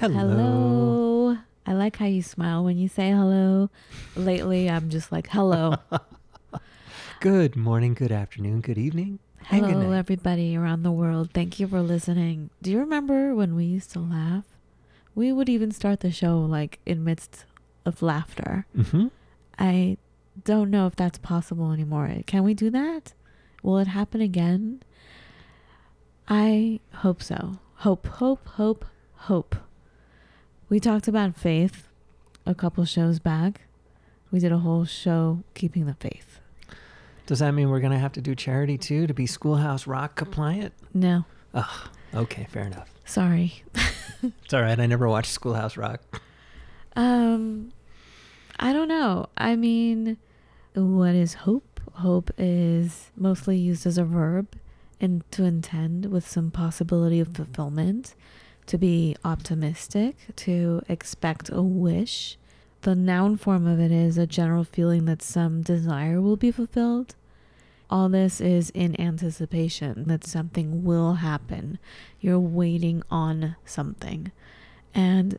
Hello. Hello. I like how you smile when you say hello. Lately, I'm just like, hello. Good morning, good afternoon, good evening. hello, everybody around the world. Thank you for listening. Do you remember when we used to laugh? We would even start the show like in midst of laughter. Mhm. I don't know if that's possible anymore. Can we do that? Will it happen again? I hope so. Hope, hope, hope, hope. We talked about faith a couple shows back. We did a whole show keeping the faith. Does that mean we're going to have to do charity too to be Schoolhouse Rock compliant? No, Ugh. Okay, fair enough. sorry. It's all right. I never watched Schoolhouse Rock. Um, I don't know. I mean, what is hope? Hope is mostly used as a verb and to intend with some possibility of fulfillment, to be optimistic, to expect a wish. The noun form of it is a general feeling that some desire will be fulfilled. All this is in anticipation that something will happen. You're waiting on something. And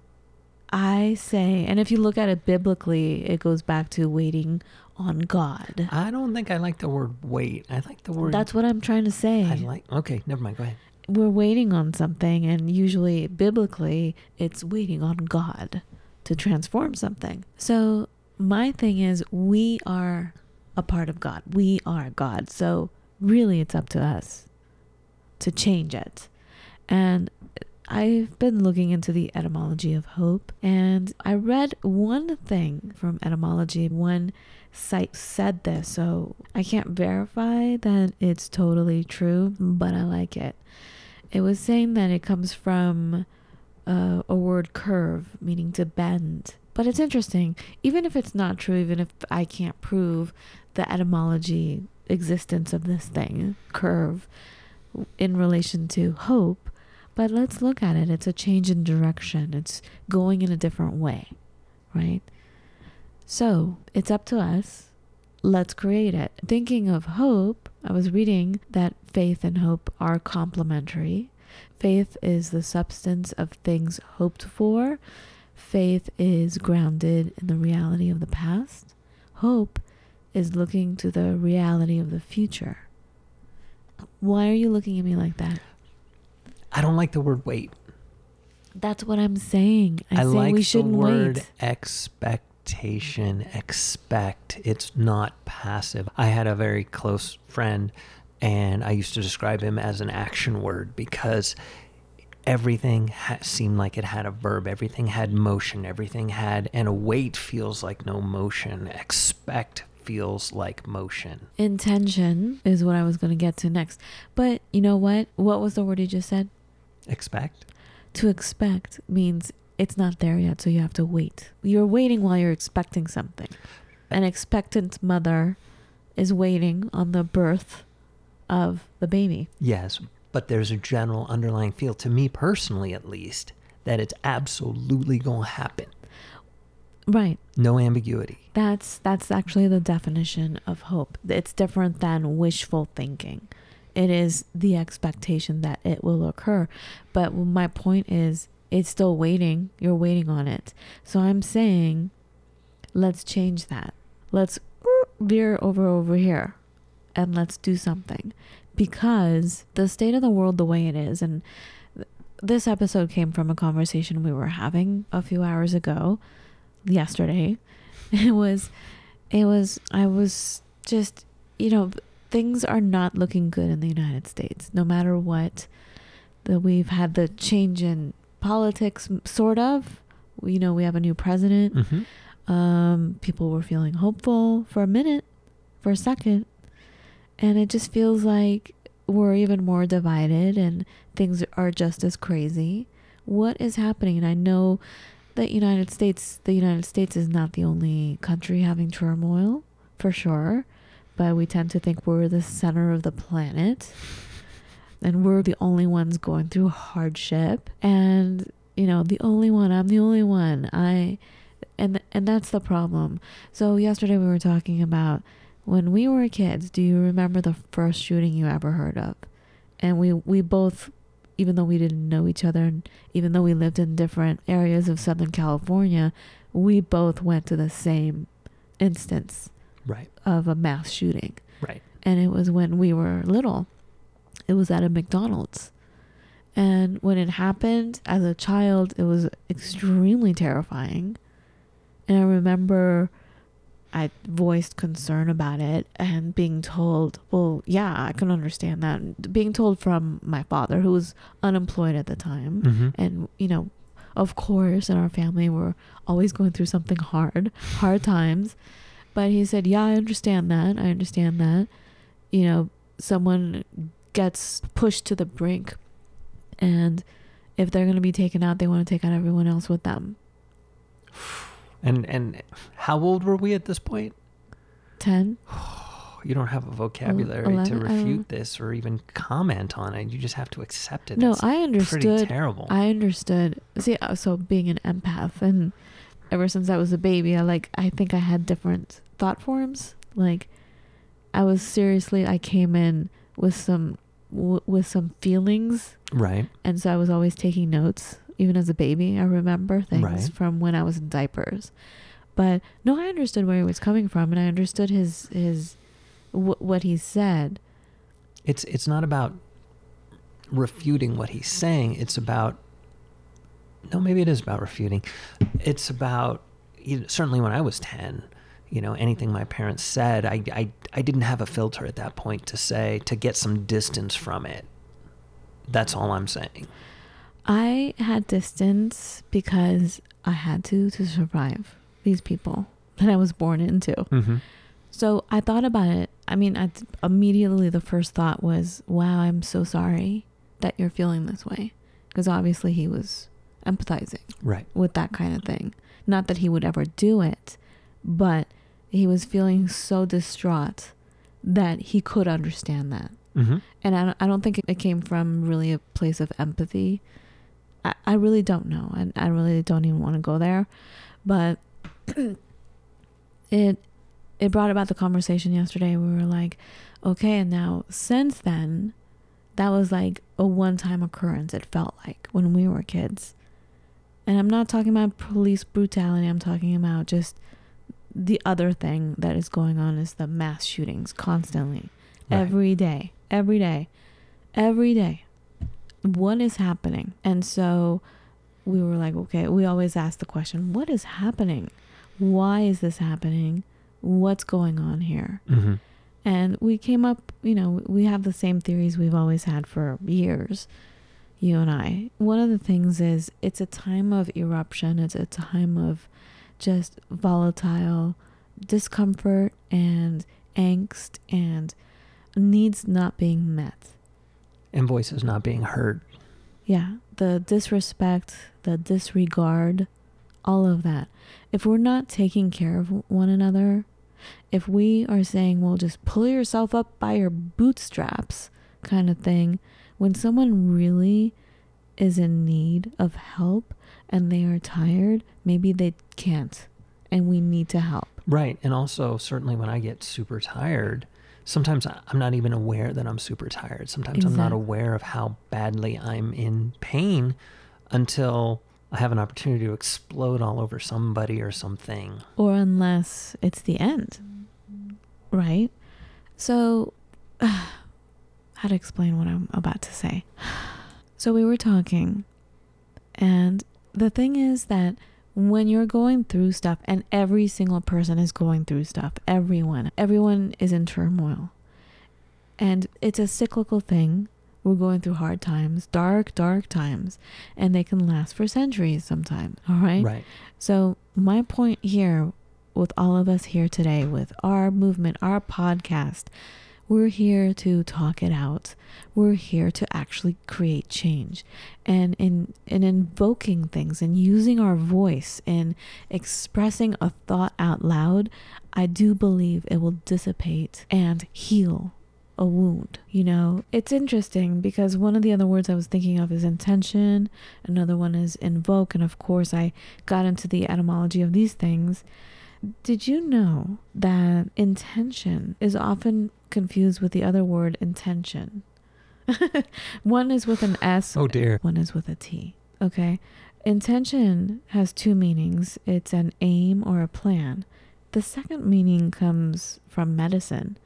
I say, and if you look at it biblically, it goes back to waiting on God. I don't think I like the word wait. I like the word. That's what I'm trying to say. I like. Okay, never mind. Go ahead. We're waiting on something, and usually biblically, it's waiting on God to transform something. So, my thing is, we are a part of God. We are God. So, really, it's up to us to change it. And I've been looking into the etymology of hope, and I read one thing from etymology. One site said this, so I can't verify that it's totally true, but I like it. It was saying that it comes from uh, a word curve, meaning to bend. But it's interesting, even if it's not true, even if I can't prove the etymology existence of this thing, curve, in relation to hope, but let's look at it. It's a change in direction, it's going in a different way, right? So it's up to us. Let's create it. Thinking of hope, I was reading that faith and hope are complementary. Faith is the substance of things hoped for. Faith is grounded in the reality of the past. Hope is looking to the reality of the future. Why are you looking at me like that? I don't like the word wait. That's what I'm saying. I, I, say like we shouldn't word wait. Expectation. Expect. It's not passive. I had a very close friend, and I used to describe him as an action word because everything ha- seemed like it had a verb. Everything had motion. Everything had, and a wait feels like no motion. Expect feels like motion. Intention is what I was going to get to next. But you know what? What was the word you just said? Expect. To expect means it's not there yet, so you have to wait. You're waiting while you're expecting something. An expectant mother is waiting on the birth of the baby. Yes, but there's a general underlying feel, to me personally at least, that it's absolutely going to happen. Right. No ambiguity. That's that's actually the definition of hope. It's different than wishful thinking. It is the expectation that it will occur. But my point is it's still waiting. You're waiting on it. So I'm saying let's change that. Let's veer over over here and let's do something because the state of the world the way it is and this episode came from a conversation we were having a few hours ago yesterday it was it was i was just you know things are not looking good in the united states no matter what that we've had the change in politics sort of you know we have a new president Mm-hmm. um people were feeling hopeful for a minute for a second and it just feels like we're even more divided and things are just as crazy what is happening? And I know that United States, the United States is not the only country having turmoil, for sure. But we tend to think we're the center of the planet and we're the only ones going through hardship. And, you know, the only one, I'm the only one. I, and, and that's the problem. So yesterday we were talking about when we were kids, do you remember the first shooting you ever heard of? And we, we both even though we didn't know each other and even though we lived in different areas of Southern California, we both went to the same instance Right. of a mass shooting. Right. And it was when we were little. It was at a McDonald's. And when it happened as a child, it was extremely terrifying. And I remember I voiced concern about it and being told, well, yeah, I can understand that. Being told from my father, who was unemployed at the time. Mm-hmm. And, you know, of course, in our family, we're always going through something hard, hard times. But he said, yeah, I understand that. I understand that. You know, someone gets pushed to the brink. And if they're going to be taken out, they want to take out everyone else with them. And and how old were we at this point? 10. You don't have a vocabulary to 11, I don't- refute this or even comment on it. You just have to accept it. No, It's I pretty terrible. I understood. See, uh, so being an empath, and ever since I was a baby, I like. I think I had different thought forms. Like, I was seriously. I came in with some w- with some feelings, right. and so I was always taking notes. Even as a baby, I remember things Right. from when I was in diapers. But no, I understood where he was coming from, and I understood his his w- what he said. It's it's not about refuting what he's saying. It's about no, maybe it is about refuting. It's about you know, certainly when I was ten, you know, anything my parents said, I, I I didn't have a filter at that point to say to get some distance from it. That's all I'm saying. I had distance because I had to to survive these people that I was born into. Mm-hmm. So I thought about it. I mean, I immediately the first thought was, "Wow, I'm so sorry that you're feeling this way," because obviously he was empathizing Right. with that kind of thing. Not that he would ever do it, but he was feeling so distraught that he could understand that. Mm-hmm. And I don't, I don't think it came from really a place of empathy. I, I really don't know. And I really don't even want to go there. But it it brought about the conversation yesterday. We were like, okay, and now since then, that was like a one time occurrence, it felt like when we were kids. And I'm not talking about police brutality, I'm talking about just the other thing that is going on is the mass shootings constantly Right. every day, every day, every day. What is happening? And so we were like, okay, we always ask the question, what is happening? Why is this happening? What's going on here? Mm-hmm. And we came up, you know, we have the same theories we've always had for years, you and I. One of the things is it's a time of eruption, it's a time of just volatile discomfort and angst and needs not being met. And voices not being heard. Yeah, the disrespect, the disregard, all of that. If we're not taking care of one another, if we are saying, well, just pull yourself up by your bootstraps kind of thing, when someone really is in need of help and they are tired, maybe they can't and we need to help. Right. And also, certainly when I get super tired, sometimes I'm not even aware that I'm super tired. Sometimes I'm not aware of how badly I'm in pain until I have an opportunity to explode all over somebody or something. or unless it's the end. Right? So, how to explain what I'm about to say? So, we were talking, and the thing is that when you're going through stuff, and every single person is going through stuff, everyone, everyone is in turmoil. And it's a cyclical thing. We're going through hard times, dark, dark times, and they can last for centuries sometimes. All right. Right. So, my point here with all of us here today, with our movement, our podcast, We're here to talk it out. We're here to actually create change. And in in invoking things and using our voice and expressing a thought out loud, I do believe it will dissipate and heal a wound. You know, it's interesting because one of the other words I was thinking of is intention, another one is invoke, and of course, I got into the etymology of these things. Did you know that intention is often confused with the other word intension? one is with an S, Oh dear. one is with a T. Okay. Intention has two meanings it's an aim or a plan. The second meaning comes from medicine,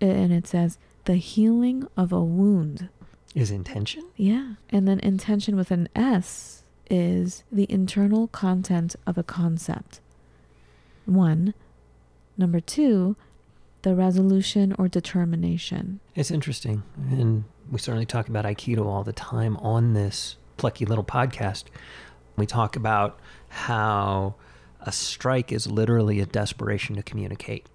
and it says the healing of a wound. Is intention? Yeah. And then intension with an S is the internal content of a concept. One. Number two, the resolution or determination. It's interesting. And we certainly talk about Aikido all the time on this plucky little podcast. We talk about how a strike is literally a desperation to communicate.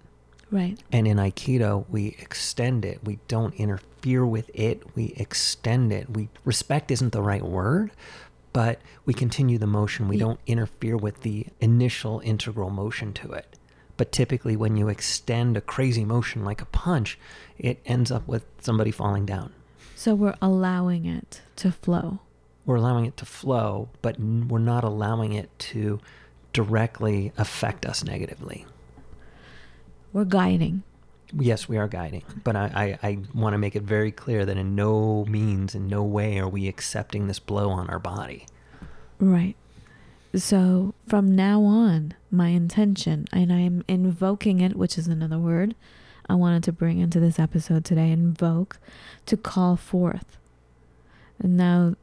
Right. And in Aikido, we extend it. We don't interfere with it. We extend it. We respect isn't the right word, but we continue the motion. We Ye- don't interfere with the initial integral motion to it. But typically, when you extend a crazy motion like a punch, it ends up with somebody falling down. So we're allowing it to flow. We're allowing it to flow, but we're not allowing it to directly affect us negatively. We're guiding. Yes, we are guiding, but I, I, I want to make it very clear that in no means, in no way are we accepting this blow on our body. Right. So from now on, my intention, and I am invoking it, which is another word I wanted to bring into this episode today invoke, to call forth. And now,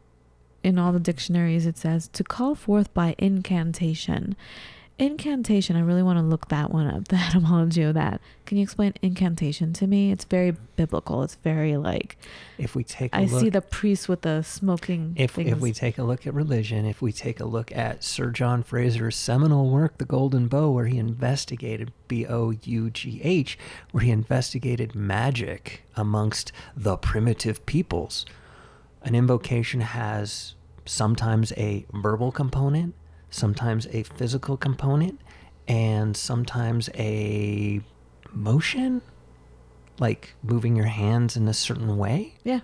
in all the dictionaries, it says to call forth by incantation. Incantation, I really want to look that one up, the etymology of that. Can you explain incantation to me? It's very biblical. It's very like, If we take a I look, I see the priest with the smoking if, things. if we take a look at religion, if we take a look at Sir John Frazer's seminal work, The Golden Bough, where he investigated B O U G H, where he investigated magic amongst the primitive peoples, an invocation has sometimes a verbal component, sometimes a physical component, and sometimes a motion, like moving your hands in a certain way yeah.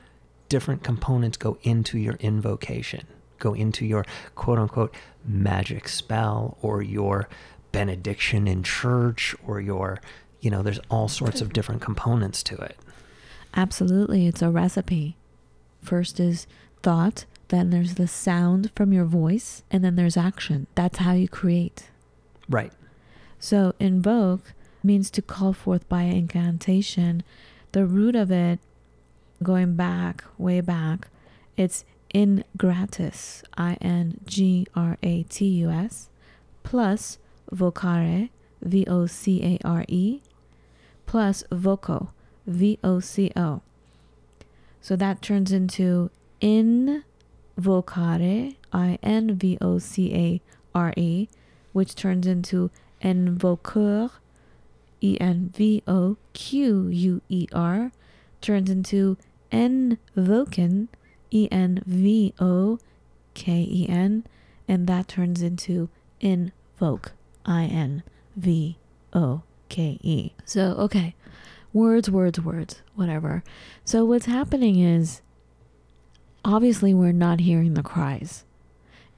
different components go into your invocation, go into your quote unquote magic spell or your benediction in church or your, you know, there's all sorts of different components to it. Absolutely. It's a recipe. First is thought, then there's the sound from your voice, and then there's action. That's how you create. Right. So, invoke means to call forth by incantation. The root of it, going back, way back, it's in gratis, I N G R A T U S, plus vocare, V O C A R E, plus voco, V O C O. So that turns into invocare, I N V O C A R E, which turns into invoqueur, E N V O Q U E R, turns into invoken, E N V O K E N, and that turns into invoke, I N V O K E. So, okay, words, words, words, whatever. So, what's happening is obviously we're not hearing the cries,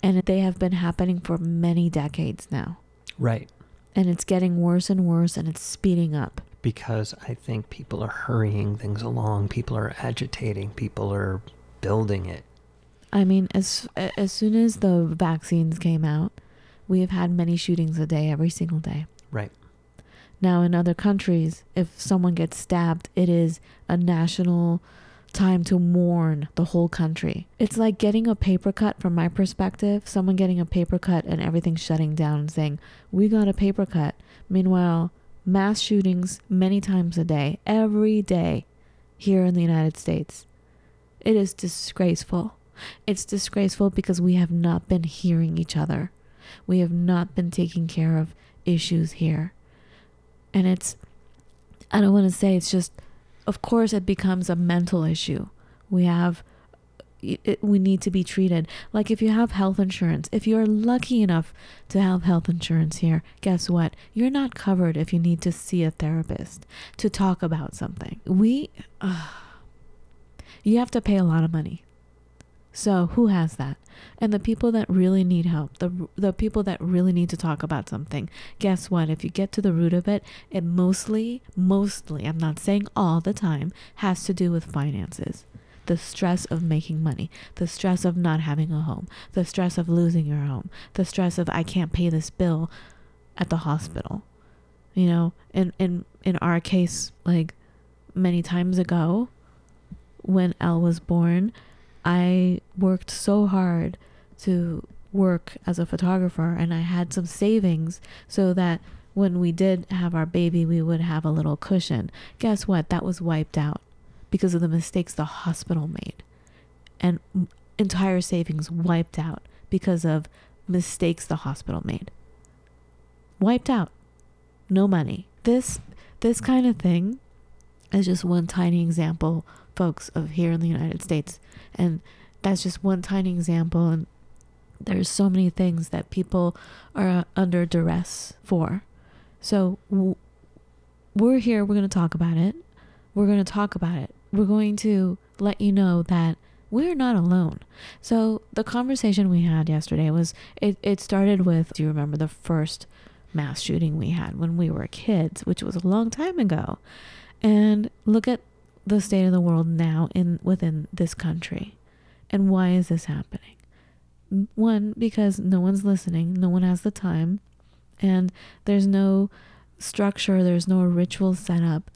and they have been happening for many decades now Right. and it's getting worse and worse and it's speeding up. Because I think people are hurrying things along, people are agitating, people are building it. I mean, as as soon as the vaccines came out, we have had many shootings a day every single day. Right. Now in other countries, if someone gets stabbed, it is a national time to mourn the whole country. It's like getting a paper cut from my perspective, someone getting a paper cut and everything shutting down and saying, "We got a paper cut." Meanwhile, mass shootings many times a day, every day here in the United States. It is disgraceful. It's disgraceful because we have not been hearing each other. We have not been taking care of issues here. And it's, I don't want to say it's just of course, it becomes a mental issue. We have it, we need to be treated. Like if you have health insurance if you're lucky enough to have health insurance here guess what? You're not covered if you need to see a therapist to talk about something. We uh, you have to pay a lot of money so who has that? And the people that really need help the the people that really need to talk about something guess what? If you get to the root of it it mostly mostly i'm not saying all the time has to do with finances. The stress of making money, the stress of not having a home, the stress of losing your home, the stress of I can't pay this bill at the hospital. You know, in in in our case, like many times ago, when Elle was born, I worked so hard to work as a photographer and I had some savings so that when we did have our baby, we would have a little cushion. Guess what? That was wiped out because of the mistakes the hospital made. And entire savings wiped out because of mistakes the hospital made. Wiped out. No money. This this kind of thing is just one tiny example, folks, of here in the United States. And that's just one tiny example and there's so many things that people are uh, under duress for. So we're here, we're going to talk about it. We're going to talk about it we're going to let you know that we're not alone. So the conversation we had yesterday was it, it started with do you remember the first mass shooting we had when we were kids, which was a long time ago. And look at the state of the world now in within this country. And why is this happening? One, because no one's listening, no one has the time, and there's no structure, there's no ritual set up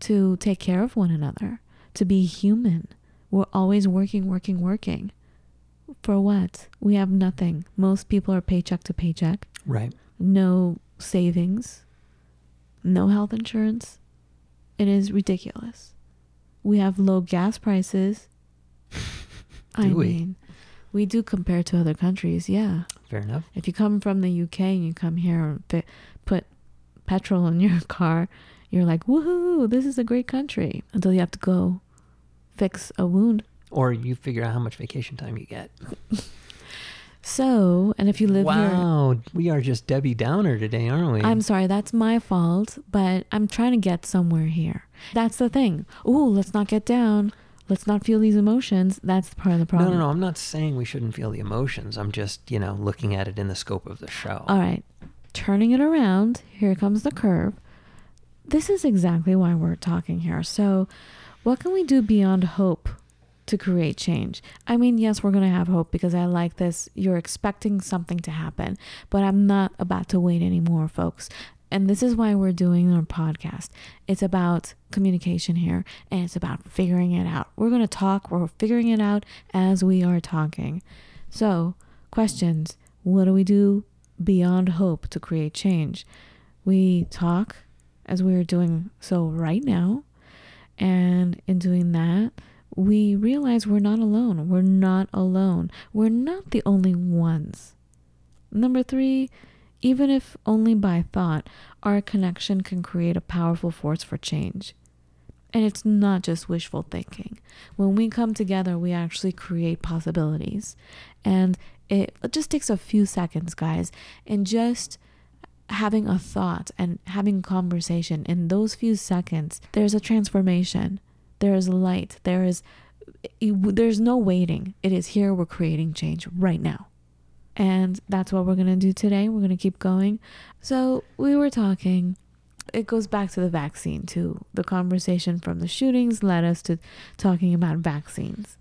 to take care of one another to be human. We're always working, working, working. For what? We have nothing. Most people are paycheck to paycheck. Right. No savings, no health insurance. It is ridiculous. We have low gas prices. I we? mean, we do compare to other countries, yeah. Fair enough. If you come from the UK and you come here and put petrol in your car, you're like, woohoo, this is a great country. Until you have to go fix a wound. Or you figure out how much vacation time you get. So, and if you live here, wow, we are just Debbie Downer today, aren't we? I'm sorry, that's my fault, but I'm trying to get somewhere here. That's the thing. Ooh, let's not get down. Let's not feel these emotions. That's part of the problem. no, no, no. I'm not saying we shouldn't feel the emotions. I'm just, you know, looking at it in the scope of the show. All right, turning it around. Here comes the curve. This is exactly why we're talking here. So, what can we do beyond hope to create change? I mean, yes, we're going to have hope because I like this. You're expecting something to happen, but I'm not about to wait anymore, folks. And this is why we're doing our podcast. It's about communication here and it's about figuring it out. We're going to talk, we're figuring it out as we are talking. So, questions What do we do beyond hope to create change? We talk as we are doing so right now. And in doing that, we realize we're not alone. We're not alone. We're not the only ones. Number three, even if only by thought, our connection can create a powerful force for change. And it's not just wishful thinking. When we come together, we actually create possibilities. And it, just takes a few seconds, guys, and just having a thought and having conversation in those few seconds there's a transformation there is light there is there's no waiting it is here we're creating change right now and that's what we're going to do today. We're going to keep going. So we were talking. It goes back to the vaccine too. The conversation from the shootings led us to talking about vaccines.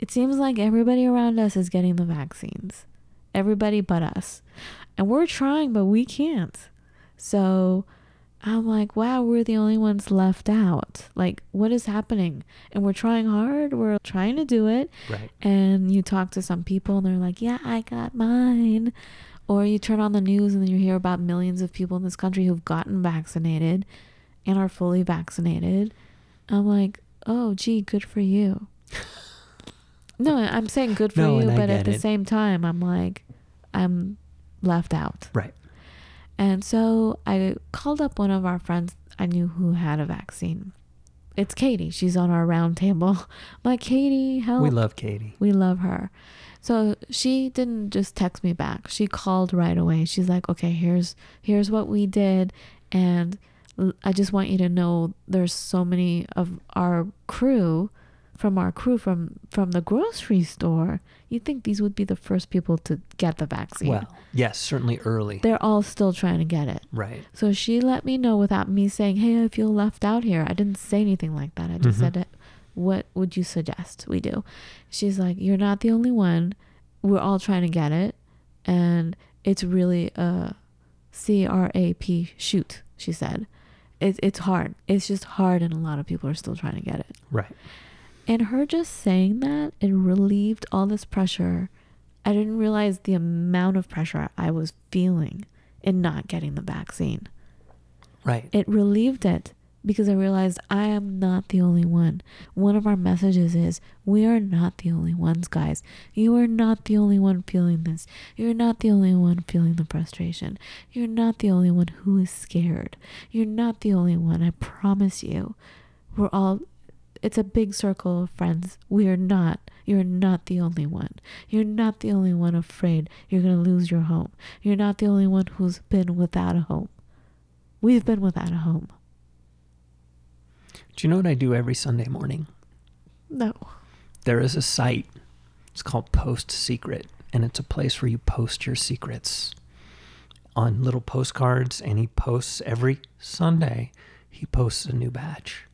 It seems like everybody around us is getting the vaccines. Everybody but us. And we're trying, but we can't. So I'm like, wow, we're the only ones left out. Like, what is happening? And we're trying hard. We're trying to do it. Right. And you talk to some people and they're like, yeah, I got mine. Or you turn on the news and then you hear about millions of people in this country who've gotten vaccinated and are fully vaccinated. I'm like, oh, gee, good for you. no, I'm saying good for No, you, but at the it. same time, I'm like, I'm left out. Right. And so I called up one of our friends I knew who had a vaccine. it's Katie. She's on our round table. Like, Katie, help. We love Katie. We love her. So she didn't just text me back. She called right away. She's like, "Okay, here's here's what we did and I just want you to know there's so many of our crew from our crew from from the grocery store. you'd think these would be the first people to get the vaccine. Well, yes, certainly early. They're all still trying to get it. Right. So she let me know without me saying, "Hey, I feel left out here." I didn't say anything like that. I just Mhm. said, it, "What would you suggest we do?" She's like, "You're not the only one. We're all trying to get it, and it's really a C R A P shoot." She said, "It's it's hard. It's just hard, and a lot of people are still trying to get it." Right. And her just saying that, it relieved all this pressure. I didn't realize the amount of pressure I was feeling in not getting the vaccine Right. it relieved it because I realized I am not the only one. One of our messages is we are not the only ones, guys. You are not the only one feeling this. You're not the only one feeling the frustration. You're not the only one who is scared. You're not the only one. I promise you. We're all, it's a big circle of friends. We are not. You're not the only one. You're not the only one afraid you're going to lose your home. You're not the only one who's been without a home. We've been without a home. Do you know what I do every Sunday morning? No. There is a site. It's called Post Secret, and it's a place where you post your secrets on little postcards. And he posts every Sunday. He posts a new batch,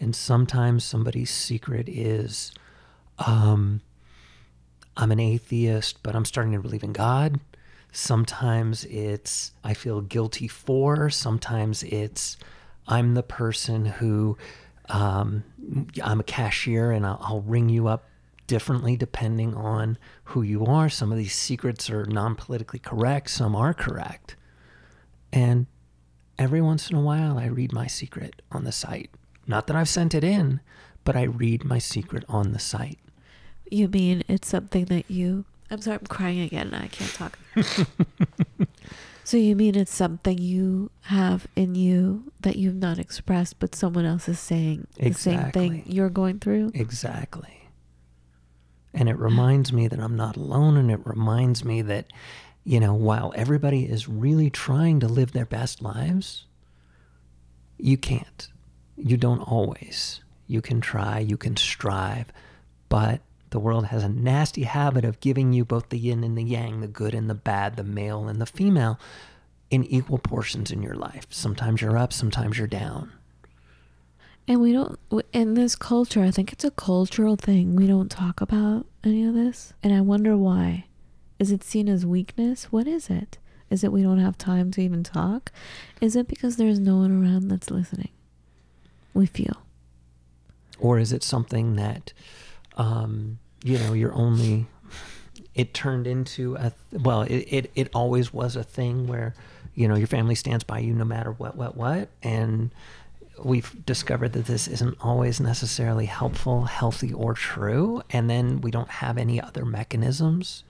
and sometimes somebody's secret is, um, I'm an atheist, but I'm starting to believe in God. Sometimes it's I feel guilty for. Sometimes it's I'm the person who um, I'm a cashier and I'll, I'll ring you up differently depending on who you are. Some of these secrets are non politically correct, some are correct. And every once in a while, I read my secret on the site. Not that I've sent it in, but I read my secret on the site. You mean it's something that you. I'm sorry, I'm crying again. I can't talk. so you mean it's something you have in you that you've not expressed, but someone else is saying the same thing you're going through? Exactly. And it reminds me that I'm not alone. And it reminds me that, you know, while everybody is really trying to live their best lives, you can't. You don't always. You can try, you can strive, but the world has a nasty habit of giving you both the yin and the yang, the good and the bad, the male and the female, in equal portions in your life. Sometimes you're up, sometimes you're down. And we don't, in this culture, I think it's a cultural thing. We don't talk about any of this. And I wonder why. Is it seen as weakness? What is it? Is it we don't have time to even talk? Is it because there's no one around that's listening? We feel. or is it something that um, you know you're only it turned into a well it, it it always was a thing where you know your family stands by you no matter what what what. And we've discovered that this isn't always necessarily helpful healthy or true. And then we don't have any other mechanisms.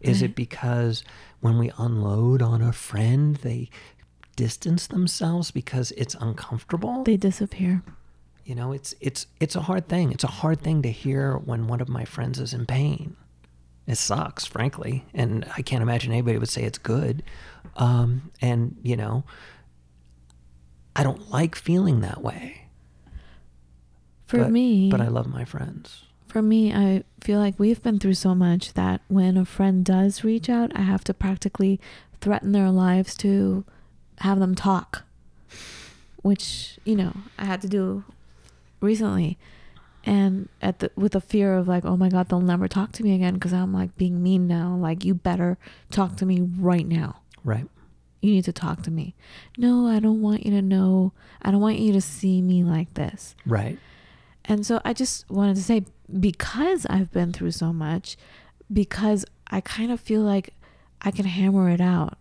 Is it because when we unload on a friend they distance themselves because it's uncomfortable They disappear. you know, it's it's it's a hard thing. It's a hard thing to hear when one of my friends is in pain. It sucks, frankly, and I can't imagine anybody would say it's good. Um, and you know, I don't like feeling that way. For but, me, but I love my friends. For me, I feel like we've been through so much that when a friend does reach out, I have to practically threaten their lives to have them talk, which, you know, I had to do recently. And at the with a fear of like, oh my god, they'll never talk to me again because I'm like being mean now. Like, you better talk to me right now. Right. You need to talk to me. No, I don't want you to know. I don't want you to see me like this. Right. And so I just wanted to say because I've been through so much, because I kind of feel like I can hammer it out.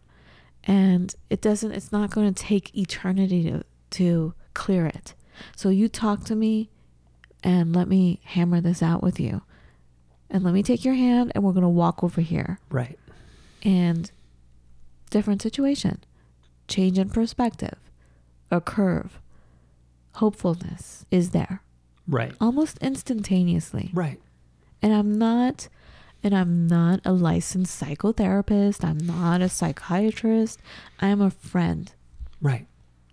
And it doesn't it's not going to take eternity to to clear it. So you talk to me and let me hammer this out with you. And let me take your hand and we're going to walk over here. Right. And different situation. Change in perspective. A curve. hopefulness is there Right. almost instantaneously. Right. And I'm not and I'm not a licensed psychotherapist. I'm not a psychiatrist. I'm a friend. Right.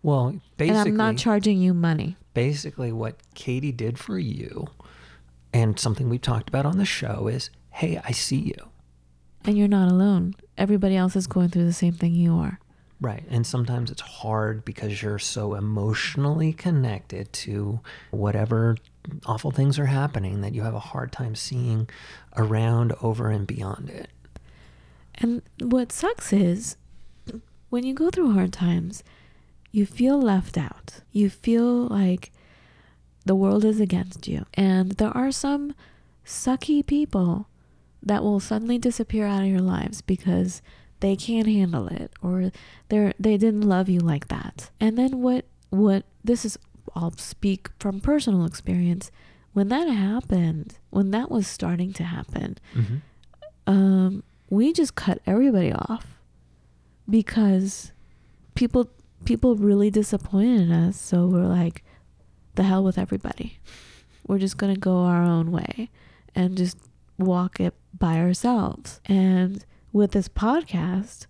Well, basically, and I'm not charging you money. basically what Katie did for you and something we've talked about on the show is, hey, I see you. And you're not alone. Everybody else is going through the same thing you are. Right. And sometimes it's hard because you're so emotionally connected to whatever awful things are happening that you have a hard time seeing around, over, and beyond it. And what sucks is when you go through hard times, you feel left out. You feel like the world is against you. And there are some sucky people that will suddenly disappear out of your lives because they can't handle it or they're they didn't love you like that. And then what what this is I'll speak from personal experience. When that happened, when that was starting to happen, Mm-hmm. um, we just cut everybody off because people people really disappointed in us. So we're like, the hell with everybody. We're just gonna go our own way and just walk it by ourselves. And with this podcast,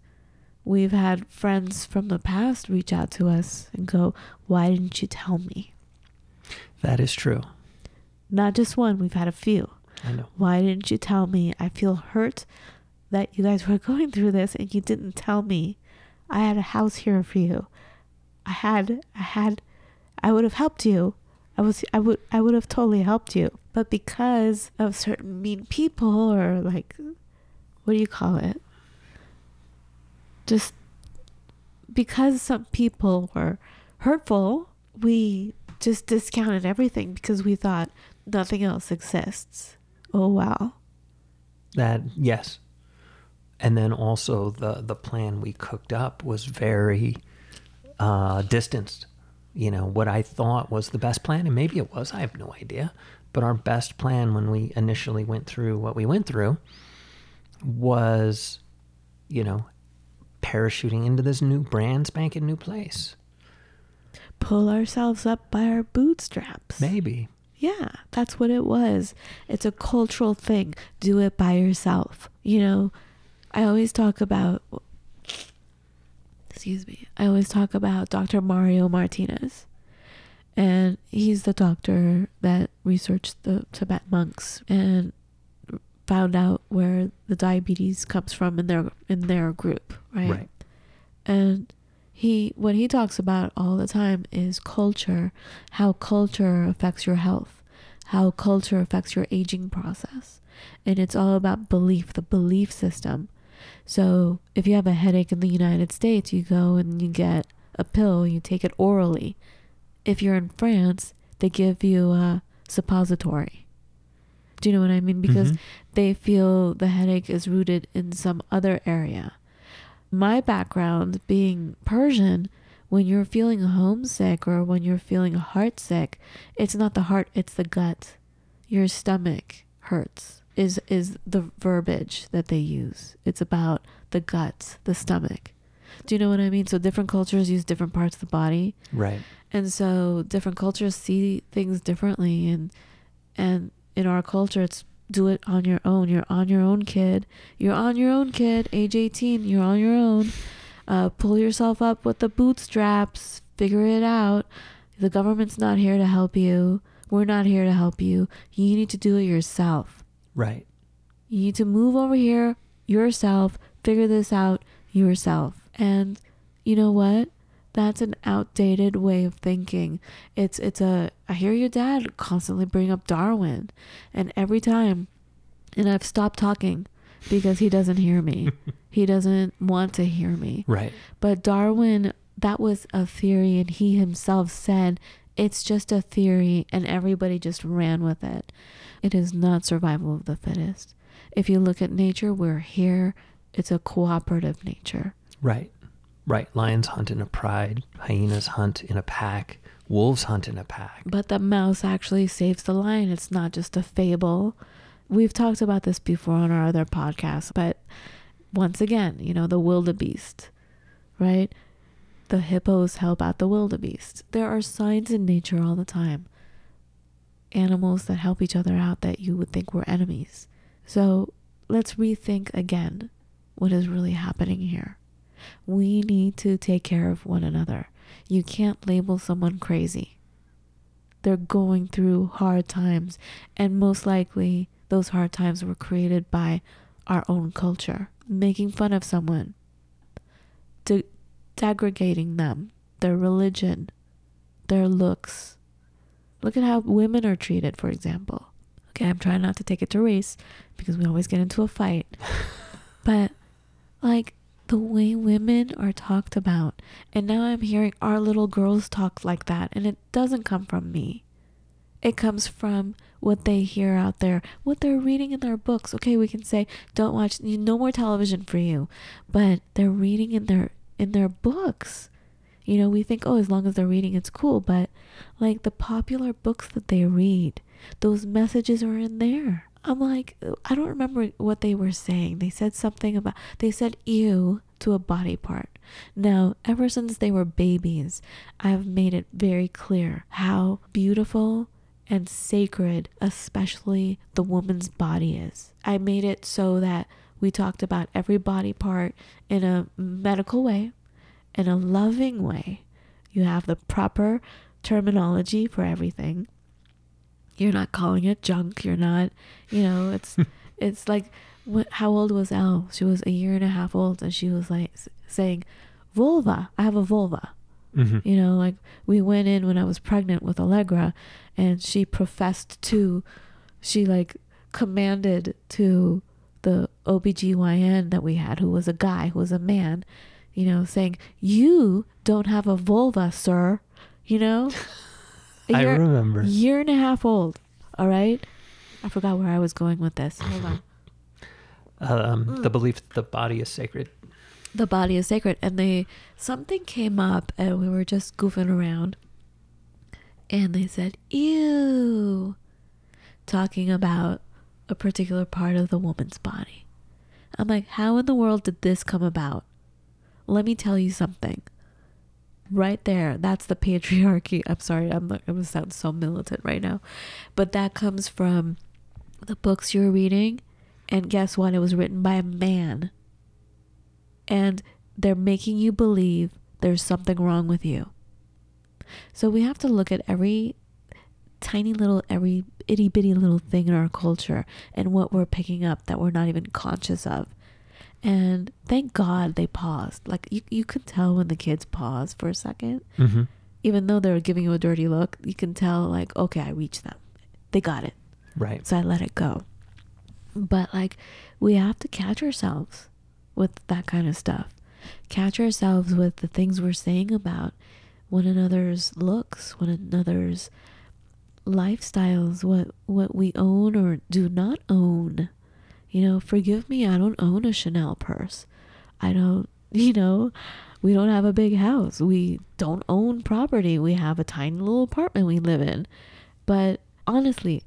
we've had friends from the past reach out to us and go, "Why didn't you tell me?" That is true. Not just one, we've had a few. I know. Why didn't you tell me? I feel hurt that you guys were going through this and you didn't tell me. I had a house here for you. I had I had I would have helped you. I was I would I would have totally helped you. But because of certain mean people or like what do you call it? Just because some people were hurtful, we just discounted everything because we thought nothing else exists. Oh wow. That yes. And then also the the plan we cooked up was very uh, distanced. You know what I thought was the best plan, and maybe it was. I have no idea. But our best plan when we initially went through what we went through was, you know, parachuting into this new brand spanking new place. Pull ourselves up by our bootstraps. Maybe. Yeah, that's what it was. It's a cultural thing. Do it by yourself. You know, I always talk about excuse me. I always talk about Dr. Mario Martinez. And he's the doctor that researched the Tibet monks and found out where the diabetes comes from in their in their group, right? Right. And he what he talks about all the time is culture, how culture affects your health, how culture affects your aging process. And it's all about belief, the belief system. So if you have a headache in the United States, you go and you get a pill, you take it orally. If you're in France, they give you a suppository. Do you know what I mean? Because Mhm. they feel the headache is rooted in some other area. My background being Persian, when you're feeling homesick or when you're feeling heartsick, it's not the heart, it's the gut. Your stomach hurts is is the verbiage that they use. It's about the gut, the stomach. Do you know what I mean? So different cultures use different parts of the body. Right. And so different cultures see things differently and and in our culture it's do it on your own. You're on your own kid. You're on your own kid. Age 18, you're on your own. Uh, pull yourself up with the bootstraps. Figure it out. The government's not here to help you. We're not here to help you. You need to do it yourself. Right. You need to move over here yourself, figure this out yourself. And you know what? That's an outdated way of thinking. It's it's a I hear your dad constantly bring up Darwin and every time and I've stopped talking because he doesn't hear me. he doesn't want to hear me. Right. But Darwin, that was a theory, and he himself said it's just a theory, and everybody just ran with it. It is not survival of the fittest. If you look at nature, we're here, it's a cooperative nature. Right. Right. Lions hunt in a pride, hyenas hunt in a pack, wolves hunt in a pack. But the mouse actually saves the lion. It's not just a fable. We've talked about this before on our other podcasts, but once again, you know, the wildebeest, right? the hippos help out the wildebeest. There are signs in nature all the time. Animals that help each other out that you would think were enemies. So let's rethink again what is really happening here. We need to take care of one another. You can't label someone crazy. They're going through hard times, and most likely those hard times were created by our own culture, making fun of someone, de- degrading them, their religion, their looks. Look at how women are treated, for example. Okay, I'm trying not to take it to race because we always get into a fight. but like the way women are talked about, and now I'm hearing our little girls talk like that, and it doesn't come from me. It comes from what they hear out there, what they're reading in their books. Okay, we can say don't watch no more television for you, but they're reading in their in their books. You know, we think, oh, as long as they're reading, it's cool. But like the popular books that they read, those messages are in there. I'm like, I don't remember what they were saying. They said something about, they said ew to a body part. Now, ever since they were babies, I've made it very clear how beautiful and sacred, especially the woman's body is. I made it so that we talked about every body part in a medical way, in a loving way. You have the proper terminology for everything. You're not calling it junk. You're not, you know, it's it's like what, how old was Elle? She was a year and a half old, and she was like saying, "Vulva. I have a vulva." Mm-hmm. You know, like we went in when I was pregnant with Allegra, and she professed to, she like commanded to the OBGYN that we had, who was a guy, who was a man, you know, saying, You don't have a vulva, sir. You know? I remember. Year and a half old. All right. I forgot where I was going with this. Hold on. Um, mm. The belief that the body is sacred. The body is sacred. And they, something came up and we were just goofing around. And they said, Ew. Talking about a particular part of the woman's body. I'm like, how in the world did this come about? Let me tell you something. Right there, that's the patriarchy. I'm sorry, I'm I'm gonna sound so militant right now, but that comes from the books you're reading, and guess what? It was written by a man, and they're making you believe there's something wrong with you. So we have to look at every tiny little, every itty bitty little thing in our culture and what we're picking up that we're not even conscious of. And thank God they paused. Like you, you could tell when the kids pause for a 2nd mm-hmm. even though they're giving you a dirty look. You can tell, like, okay, I reached them. They got it. Right. So I let it go. But like, we have to catch ourselves with that kind of stuff. Catch ourselves with the things we're saying about one another's looks, one another's lifestyles, what what we own or do not own. You know, forgive me, I don't own a Chanel purse. I don't, you know, we don't have a big house. We don't own property. We have a tiny little apartment we live in. But honestly,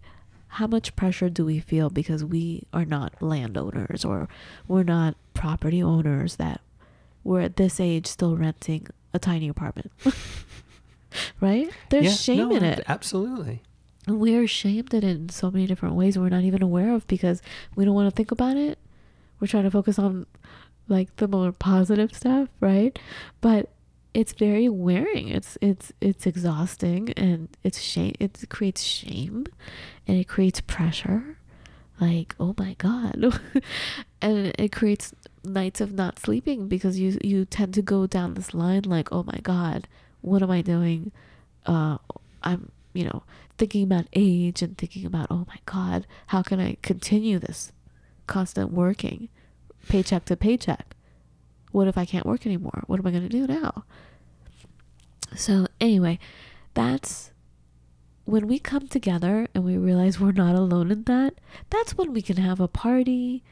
how much pressure do we feel because we are not landowners or we're not property owners that we're at this age still renting a tiny apartment? right? There's yeah, shame no, in it. Absolutely. We're shamed in in so many different ways we're not even aware of because we don't want to think about it. We're trying to focus on like the more positive stuff, right? But it's very wearing. It's it's it's exhausting and it's shame it creates shame and it creates pressure. Like, oh my god. and it creates nights of not sleeping because you you tend to go down this line like, oh my god, what am I doing? Uh, I'm, you know, thinking about age and thinking about, oh my God, how can I continue this constant working, paycheck to paycheck? What if I can't work anymore? What am I going to do now? So, anyway, that's when we come together and we realize we're not alone in that. That's when we can have a party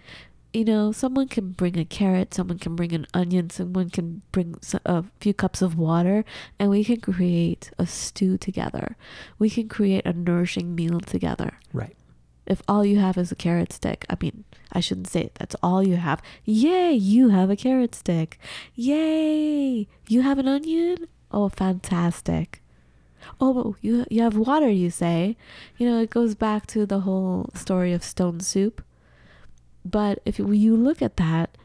you know, someone can bring a carrot, someone can bring an onion, someone can bring a few cups of water, and we can create a stew together. We can create a nourishing meal together. Right. If all you have is a carrot stick, I mean, I shouldn't say it, that's all you have. Yay, you have a carrot stick. Yay, you have an onion? Oh, fantastic. Oh, you you have water, you say. You know, it goes back to the whole story of stone soup. But if you look at that,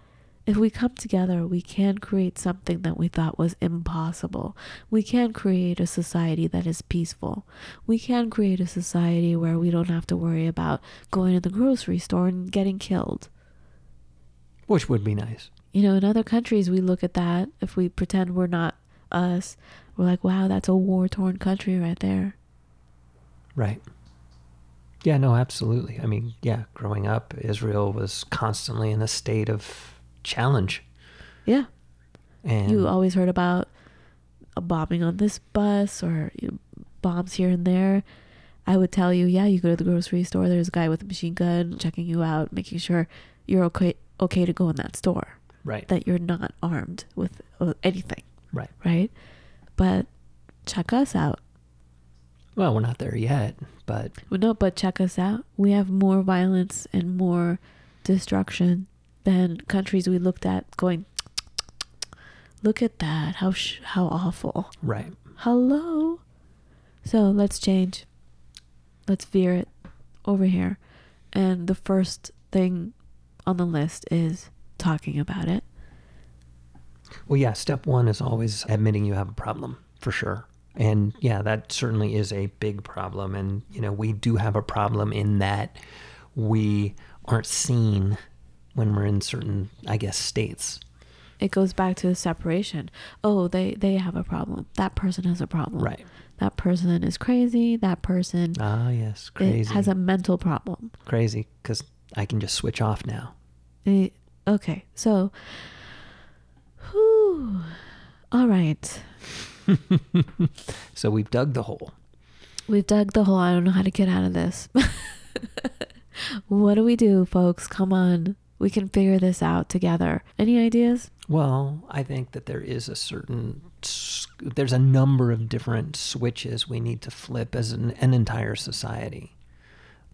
if we come together, we can create something that we thought was impossible. We can create a society that is peaceful. We can create a society where we don't have to worry about going to the grocery store and getting killed. Which would be nice. You know, in other countries, we look at that. If we pretend we're not us, we're like, wow, that's a war torn country right there. Right. Yeah, no, absolutely. I mean, yeah, growing up, Israel was constantly in a state of challenge. Yeah. And You always heard about a bombing on this bus or you know, bombs here and there. I would tell you, yeah, you go to the grocery store, there's a guy with a machine gun checking you out, making sure you're okay okay to go in that store, right, that you're not armed with uh, anything, right. right? But check us out. Well, we're not there yet, but Well, no, but check us out. We have more violence and more destruction than countries we looked at going, look at that. How, sh- how awful. right. Hello. So let's change. Let's veer it over here. And the first thing on the list is talking about it. Well, yeah, step one is always admitting you have a problem for sure. And yeah, that certainly is a big problem. And, you know, we do have a problem in that we aren't seen when we're in certain, I guess, states. It goes back to the separation. Oh, they they have a problem. That person has a problem. Right. That person is crazy. That person Ah, yes, crazy. has a mental problem. crazy because I can just switch off now. Eh, okay, so, whew, all right. So we've dug the hole. We've dug the hole. I don't know how to get out of this. what do we do, folks? Come on. We can figure this out together. Any ideas? Well, I think that there is a certain, there's a number of different switches we need to flip as an, an entire society.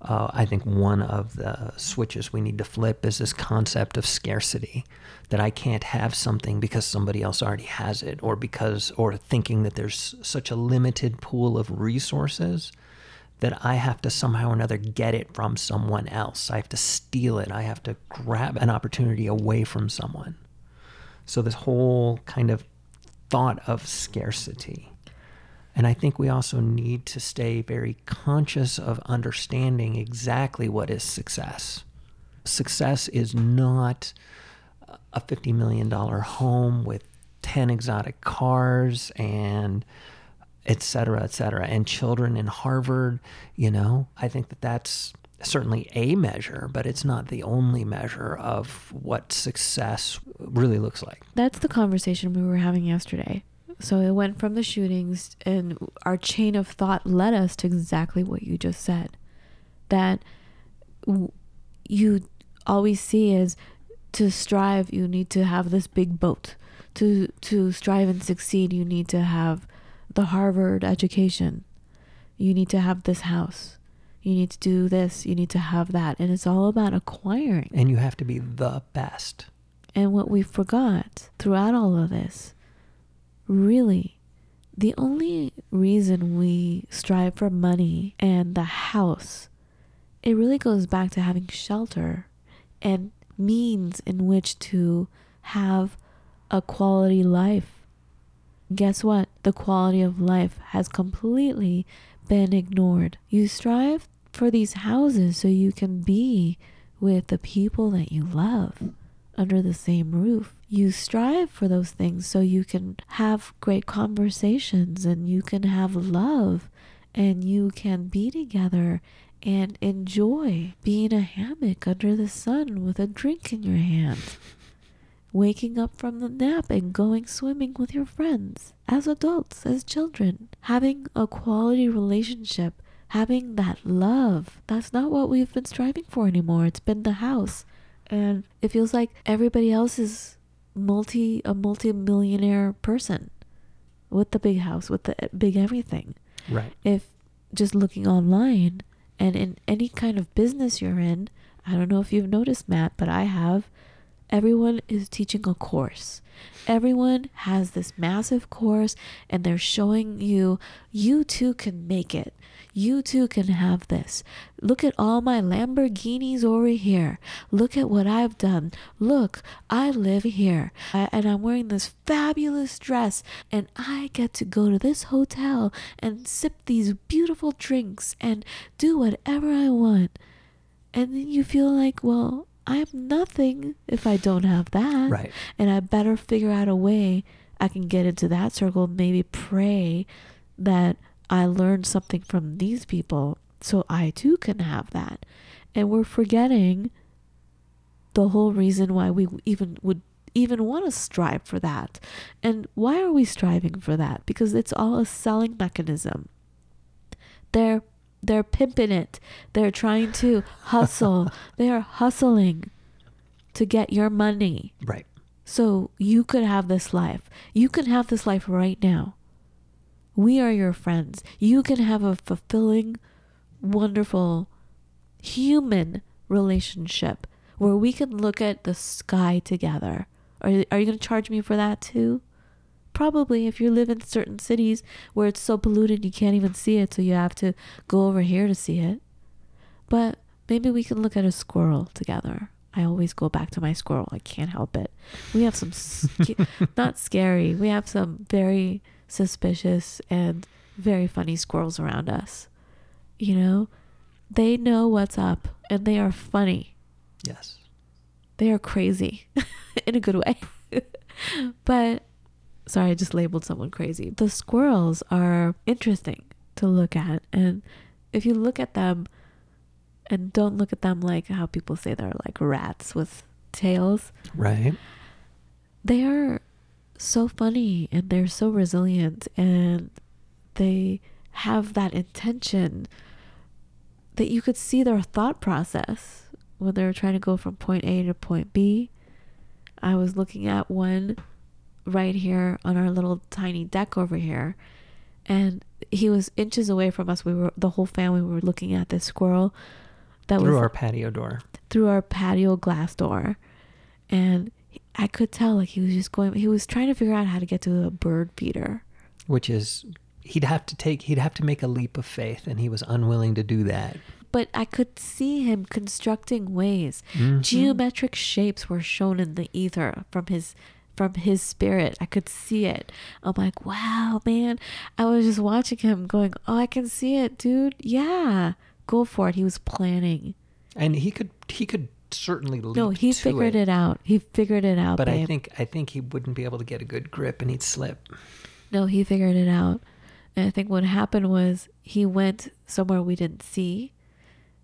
Uh, I think one of the switches we need to flip is this concept of scarcity that I can't have something because somebody else already has it, or because, or thinking that there's such a limited pool of resources that I have to somehow or another get it from someone else. I have to steal it. I have to grab an opportunity away from someone. So, this whole kind of thought of scarcity. And I think we also need to stay very conscious of understanding exactly what is success. Success is not a $50 million home with 10 exotic cars and et cetera, et cetera, and children in Harvard. You know, I think that that's certainly a measure, but it's not the only measure of what success really looks like. That's the conversation we were having yesterday. So it went from the shootings, and our chain of thought led us to exactly what you just said. That w- you always see is to strive, you need to have this big boat. To to strive and succeed, you need to have the Harvard education. You need to have this house. You need to do this. You need to have that, and it's all about acquiring. And you have to be the best. And what we forgot throughout all of this, really, the only reason we strive for money and the house, it really goes back to having shelter and means in which to have a quality life. Guess what? The quality of life has completely been ignored. You strive for these houses so you can be with the people that you love under the same roof. You strive for those things so you can have great conversations and you can have love and you can be together and enjoy being a hammock under the sun with a drink in your hand. Waking up from the nap and going swimming with your friends as adults, as children, having a quality relationship, having that love. That's not what we've been striving for anymore. It's been the house and it feels like everybody else is multi a multi-millionaire person with the big house with the eh, big everything Right. if just looking online And in any kind of business you're in, I don't know if you've noticed, Matt, but I have. Everyone is teaching a course. Everyone has this massive course and they're showing you, you too can make it. You too can have this. Look at all my Lamborghinis over here. Look at what I've done. Look, I live here I, and I'm wearing this fabulous dress and I get to go to this hotel and sip these beautiful drinks and do whatever I want. And then you feel like, well, I'm nothing if I don't have that. Right. And I better figure out a way I can get into that circle, maybe pray that I learned something from these people so I too can have that. And we're forgetting the whole reason why we even would even want to strive for that. And why are we striving for that? Because it's all a selling mechanism. They're they're pimping it. They're trying to hustle. they are hustling to get your money. Right. So you could have this life. You can have this life right now. We are your friends. You can have a fulfilling, wonderful, human relationship where we can look at the sky together. Are, are you going to charge me for that too? Probably if you live in certain cities where it's so polluted you can't even see it, so you have to go over here to see it. But maybe we can look at a squirrel together. I always go back to my squirrel. I can't help it. We have some, sca- not scary, we have some very suspicious and very funny squirrels around us. You know, they know what's up and they are funny. Yes. They are crazy in a good way. but sorry, I just labeled someone crazy. The squirrels are interesting to look at. And if you look at them and don't look at them like how people say they're like rats with tails, Right. they are so funny and they're so resilient and they have that intention that you could see their thought process when they're trying to go from point A to point B. I was looking at one right here on our little tiny deck over here and he was inches away from us. We were the whole family were looking at this squirrel that Through was through our patio door. through our patio glass door and I could tell like he was just going he was trying to figure out how to get to a bird feeder. which is he'd have to take he'd have to make a leap of faith and he was unwilling to do that But I could see him constructing ways. Mhm. Geometric shapes were shown in the ether from his from his spirit. I could see it. I'm like, wow, man. I was just watching him going, Oh, I can see it, dude. Yeah. Go for it. He was planning. and he could he could certainly No, he figured it. out. He figured it out, but i think i think he wouldn't be able to get a good grip and he'd slip No, he figured it out. And I think what happened was he went somewhere we didn't see.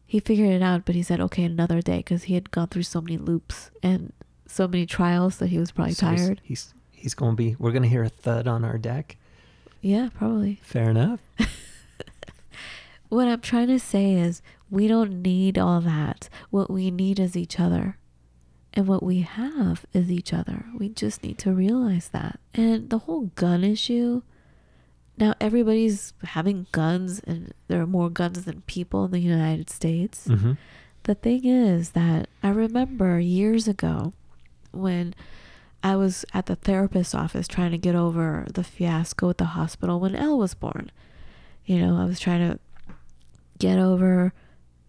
He figured it out, but he said, okay, another day, because he had gone through so many loops and so many trials that he was probably So tired. he's he's going to be we're going to hear a thud on our deck Yeah, probably. fair enough What I'm trying to say is we don't need all that. What we need is each other. And what we have is each other. We just need to realize that. And the whole gun issue now everybody's having guns and there are more guns than people in the United States. hmm The thing is that I remember years ago when I was at the therapist's office trying to get over the fiasco at the hospital when Elle was born. You know, I was trying to get over,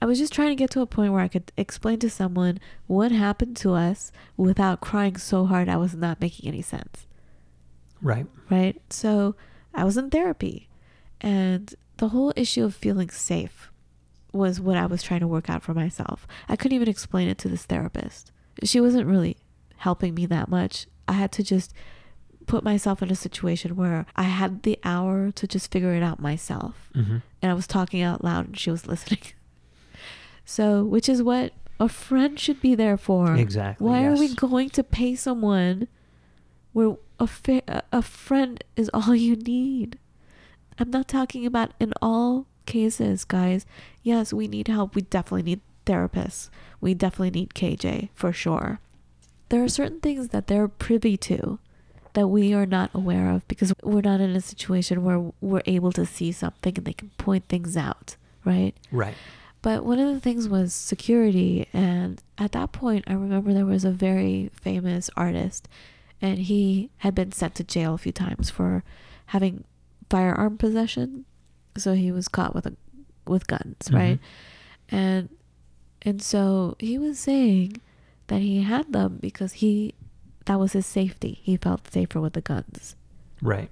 I was just trying to get to a point where I could explain to someone what happened to us without crying so hard I was not making any sense right right? So I was in therapy, and the whole issue of feeling safe was what I was trying to work out for myself. I couldn't even explain it to this therapist. She wasn't really helping me that much. I had to just put myself in a situation where I had the hour to just figure it out myself. hmm And I was talking out loud and she was listening. So, which is what a friend should be there for. Exactly, Why are we going to pay someone where a fa- a friend is all you need? I'm not talking about in all cases, guys. Yes, we need help. We definitely need therapists. We definitely need KJ for sure. There are certain things that they're privy to that we are not aware of because we're not in a situation where we're able to see something and they can point things out, right? right But one of the things was security. And at that point, I remember there was a very famous artist, and he had been sent to jail a few times for having firearm possession. So he was caught with a with guns, Mhm. right? And and so he was saying that he had them because he that was his safety. He felt safer with the guns Right.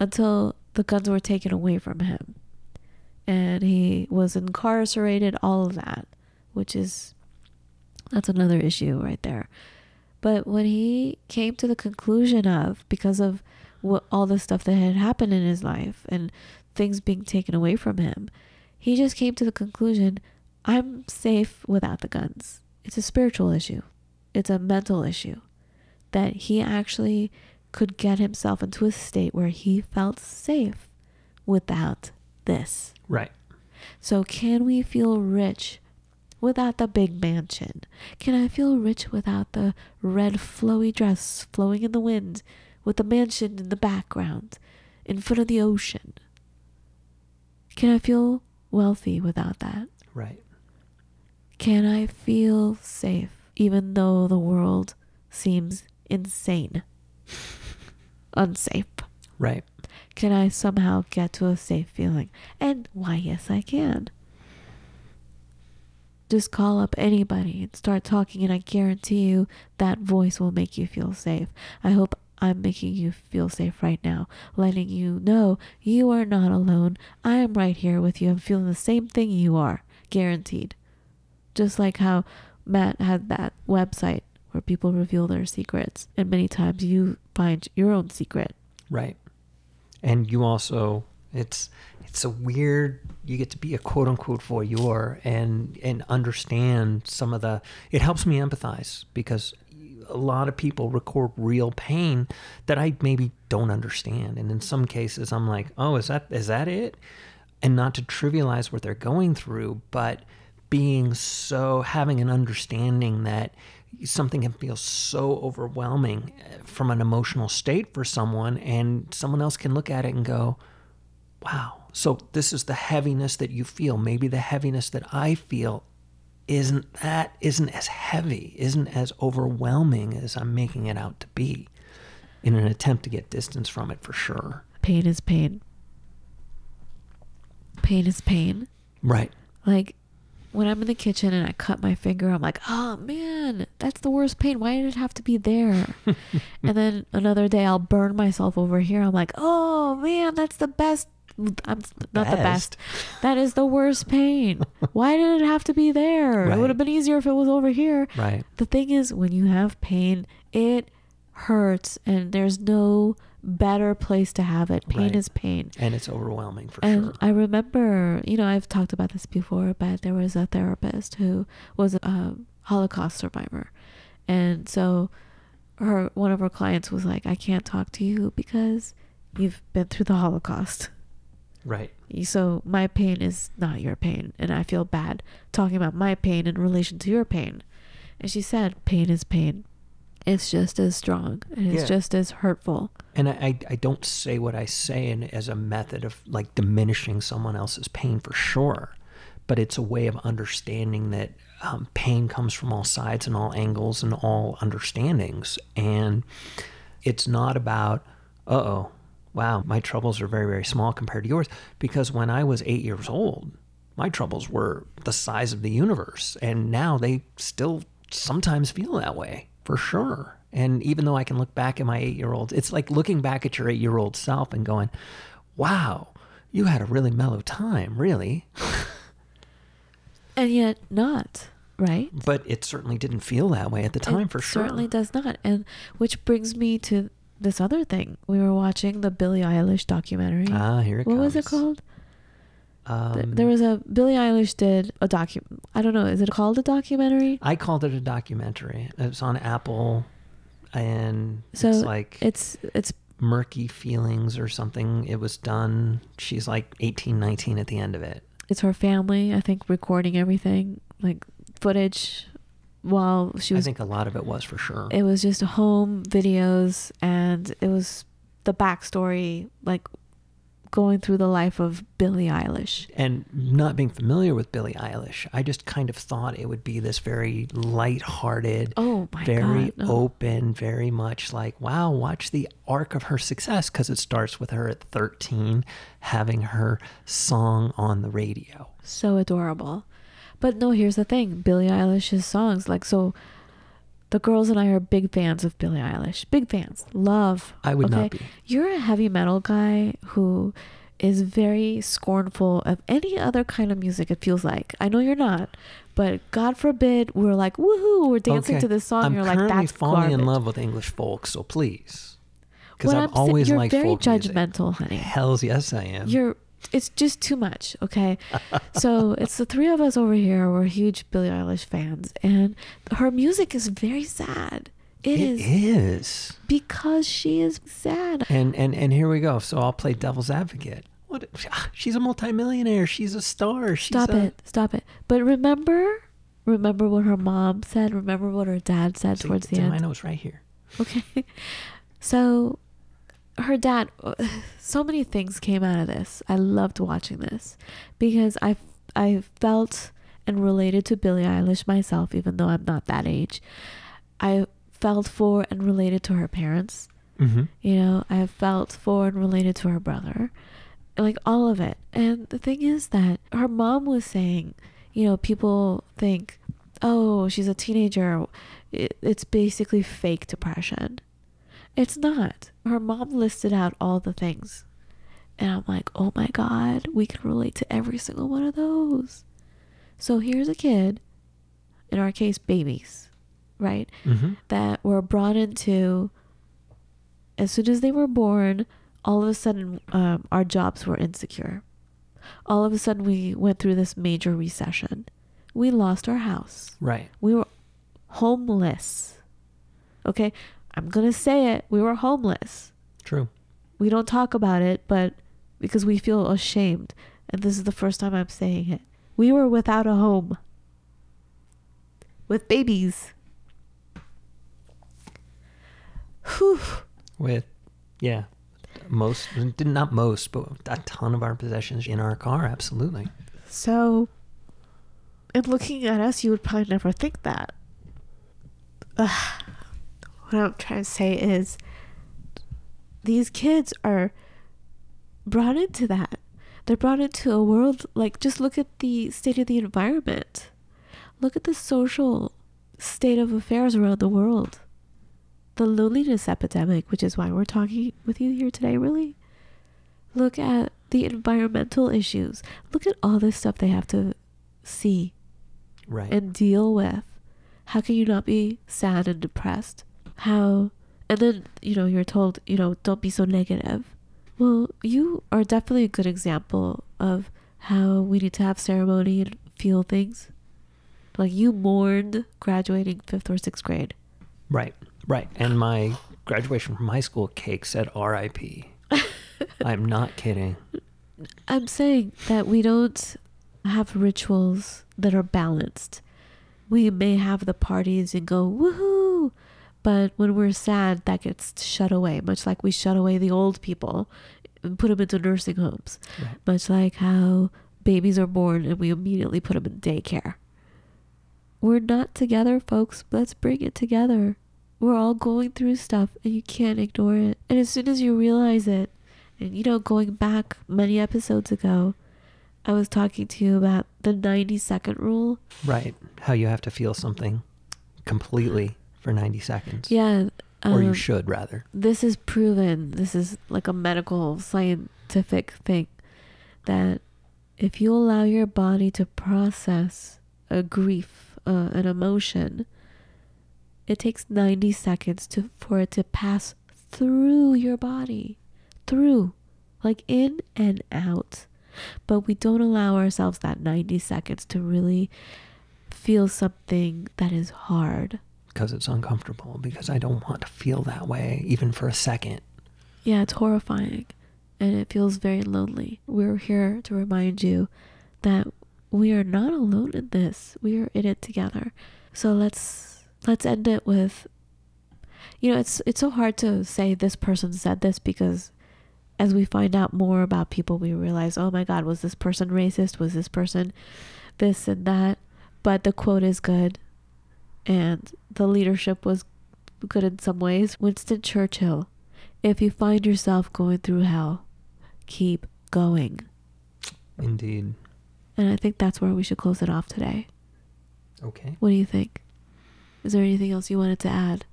until the guns were taken away from him. And he was incarcerated, all of that, which is that's another issue right there. But when he came to the conclusion of because of what all the stuff that had happened in his life and things being taken away from him, he just came to the conclusion, I'm safe without the guns. It's a spiritual issue. It's a mental issue that he actually could get himself into a state where he felt safe without this. Right. So, can we feel rich without the big mansion? Can I feel rich without the red flowy dress flowing in the wind with the mansion in the background in front of the ocean? Can I feel wealthy without that? Right. Can I feel safe even though the world seems insane? Unsafe. Right. Can I somehow get to a safe feeling? And why, yes, I can. Just call up anybody and start talking, and I guarantee you that voice will make you feel safe. I hope I'm making you feel safe right now, letting you know you are not alone. I am right here with you. I'm feeling the same thing you are, guaranteed. Just like how Matt had that website where people reveal their secrets, and many times you find your own secret. Right. And you also it's it's a weird you get to be a quote unquote voyeur and and understand some of the it helps me empathize because a lot of people record real pain that I maybe don't understand. And in some cases I'm like, "Oh, is that is that it?" And not to trivialize what they're going through, but being so having an understanding that something can feel so overwhelming uh, from an emotional state for someone and someone else can look at it and go wow so this is the heaviness that you feel maybe the heaviness that i feel isn't that isn't as heavy isn't as overwhelming as i'm making it out to be in an attempt to get distance from it for sure Pain is pain. Pain is pain. right Like when I'm in the kitchen and I cut my finger, I'm like, oh man, that's the worst pain. Why did it have to be there? and then another day I'll burn myself over here. I'm like, oh man, that's the best. I'm not the best. That is the worst pain. Why did it have to be there? It would have been easier if it was over here. right The thing is, when you have pain, it hurts, and there's no better place to have it. Pain Right. is pain. and it's overwhelming for sure. And sure I remember, you know, I've talked about this before, but there was a therapist who was a Holocaust survivor. And so her one of her clients was like, I can't talk to you because you've been through the Holocaust. right So my pain is not your pain. And I feel bad talking about my pain in relation to your pain. And she said, pain is pain. It's just as strong and it's Yeah. just as hurtful. and I, I, I don't say what I say in, as a method of like diminishing someone else's pain for sure, but it's a way of understanding that um, pain comes from all sides and all angles and all understandings, and it's not about uh oh, wow, my troubles are very very small compared to yours. Because when I was eight years old, my troubles were the size of the universe, and now they still sometimes feel that way for sure. And even though I can look back at my eight year old, it's like looking back at your eight year old self and going, wow, you had a really mellow time, really. And yet not, right? But it certainly didn't feel that way at the time it for sure. certainly does not. And which brings me to this other thing. We were watching the Billie Eilish documentary. Ah, here it comes. what comes. was it called? Um, there was a Billie Eilish did a docu. I don't know. Is it called a documentary? I called it a documentary. It was on Apple, and So it's like it's it's murky feelings or something. It was done. She's like 18, 19 at the end of it. it's her family. I think recording everything like footage while she was. I think a lot of it was for sure. it was just home videos, and it was the backstory, like going through the life of Billie Eilish. And not being familiar with Billie Eilish, I just kind of thought it would be this very light-hearted, Oh my very god. no. open, very much like, wow, watch the arc of her success because it starts with her at 13 having her song on the radio. So adorable. But no, here's the thing. Billie Eilish's songs like so the girls and I are big fans of Billie Eilish. Big fans. Love. I would not okay? be. You're a heavy metal guy who is very scornful of any other kind of music it feels like. I know you're not, but God forbid we're like, woohoo, we're dancing Okay. to this song. I'm you're like, that's falling in love with English folk, so please. Because I've I'm sa- always you're liked very folk music. judgmental, honey. Hells yes, I am. You're it's just too much, okay? so it's the three of us over here. We're huge Billie Eilish fans, and her music is very sad. It is is. because she is sad. And and and here we go. So I'll play devil's advocate. What? She's a multimillionaire. She's a star. She's Stop a, it, stop it. But remember, remember what her mom said. Remember what her dad said See, towards the end. my end. notes right here. Okay. So her dad so many things came out of this. I loved watching this because I I felt and related to Billie Eilish myself even though I'm not that age. I felt for and related to her parents. Mm-hmm. You know, I felt for and related to her brother. Like all of it. And the thing is that her mom was saying, you know, people think, oh, she's a teenager. It's basically fake depression. It's not. Her mom listed out all the things. And I'm like, oh my God, we can relate to every single one of those. So here's a kid, in our case, babies, right? Mm-hmm. that were brought into as soon as they were born all of a sudden um, our jobs were insecure all of a sudden we went through this major recession we lost our house Right. we were homeless okay i'm gonna say it we were homeless True. we don't talk about it but because we feel ashamed and this is the first time i'm saying it we were without a home with babies Whew. With yeah, most not most, but a ton of our possessions in our car. Absolutely. So, in looking at us, you would probably never think that. Ugh. What I'm trying to say is, these kids are brought into that. They're brought into a world like just look at the state of the environment. Look at the social state of affairs around the world. The loneliness epidemic, which is why we're talking with you here today, really. Look at the environmental issues. Look at all this stuff they have to see Right. and deal with. How can you not be sad and depressed? How, and then, you know, you're told, you know, don't be so negative. Well, you are definitely a good example of how we need to have ceremony and feel things. Like you mourned graduating fifth or sixth grade. right. Right. And my graduation from high school cake said R.I.P. I'm not kidding. I'm saying that we don't have rituals that are balanced. We may have the parties and go woohoo, but when we're sad, that gets shut away. Much like we shut away the old people and put them into nursing homes. Right. Much like how babies are born and we immediately put them in daycare. We're not together, folks. Let's bring it together. We're all going through stuff and you can't ignore it. And as soon as you realize it, and you know, going back many episodes ago, I was talking to you about the 90 second rule. Right. How you have to feel something completely for 90 seconds. Yeah. Or you um, should rather. this is proven this is like a medical scientific thing that if you allow your body to process a grief uh, an emotion it takes 90 seconds to for it to pass through your body through like in and out but we don't allow ourselves that 90 seconds to really feel something that is hard Because it's uncomfortable. Because I don't want to feel that way, even for a second. Yeah, it's horrifying and it feels very lonely. We're here to remind you that we are not alone in this. We are in it together. So let's let's end it with you know, it's it's so hard to say this person said this because as we find out more about people, we realize, oh my God, was this person racist? Was this person this and that? But the quote is good, and the leadership was good in some ways. Winston Churchill, if you find yourself going through hell, keep going. Indeed. And I think that's where we should close it off today. Okay. What do you think? Is there anything else you wanted to add?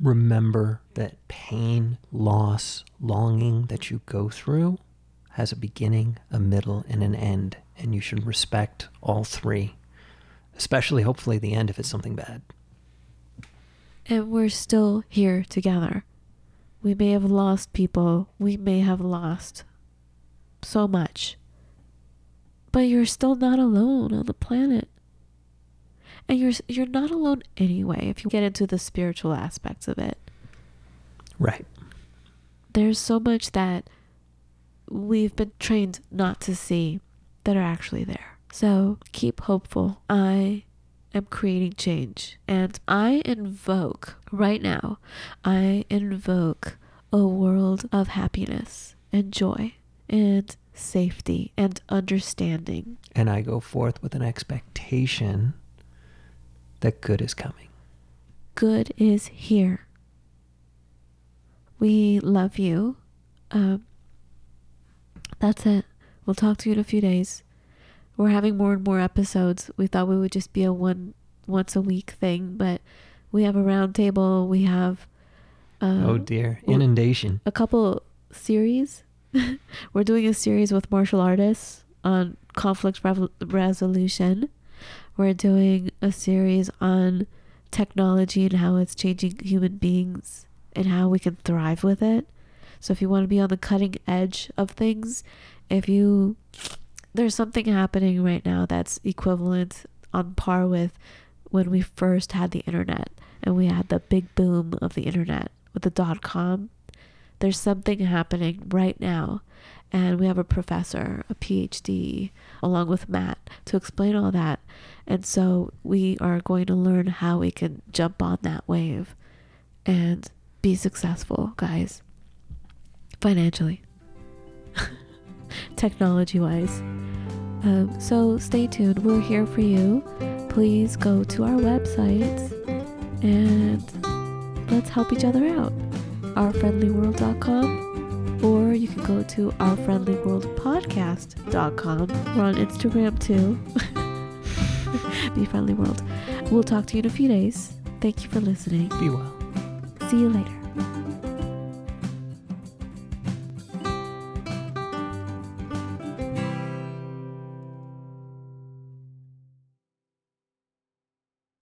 Remember that pain, loss, longing that you go through has a beginning, a middle, and an end, and you should respect all three, especially hopefully the end if it's something bad. And we're still here together. We may have lost people, we may have lost so much, but you're still not alone on the planet. And you're you're not alone anyway if you get into the spiritual aspects of it. Right. There's so much that we've been trained not to see that are actually there. So keep hopeful. I am creating change. And I invoke right now, I invoke a world of happiness and joy and safety and understanding. And I go forth with an expectation that good is coming. Good is here. We love you. Um, that's it. We'll talk to you in a few days. We're having more and more episodes. We thought we would just be a one once a week thing, but we have a round table. We have uh, oh dear, inundation. A couple series. We're doing a series with martial artists on conflict rev- resolution. We're doing a series on technology and how it's changing human beings and how we can thrive with it. So if you want to be on the cutting edge of things, if you there's something happening right now that's equivalent on par with when we first had the internet and we had the big boom of the internet with the dot com. There's something happening right now and we have a professor, a PhD, along with Matt to explain all that. And so we are going to learn how we can jump on that wave and be successful, guys, financially, technology wise. Um, so stay tuned. We're here for you. Please go to our website and let's help each other out. OurFriendlyWorld.com or you can go to ourfriendlyworldpodcast.com. We're on Instagram too. Be Friendly World. We'll talk to you in a few days. Thank you for listening. Be well. See you later.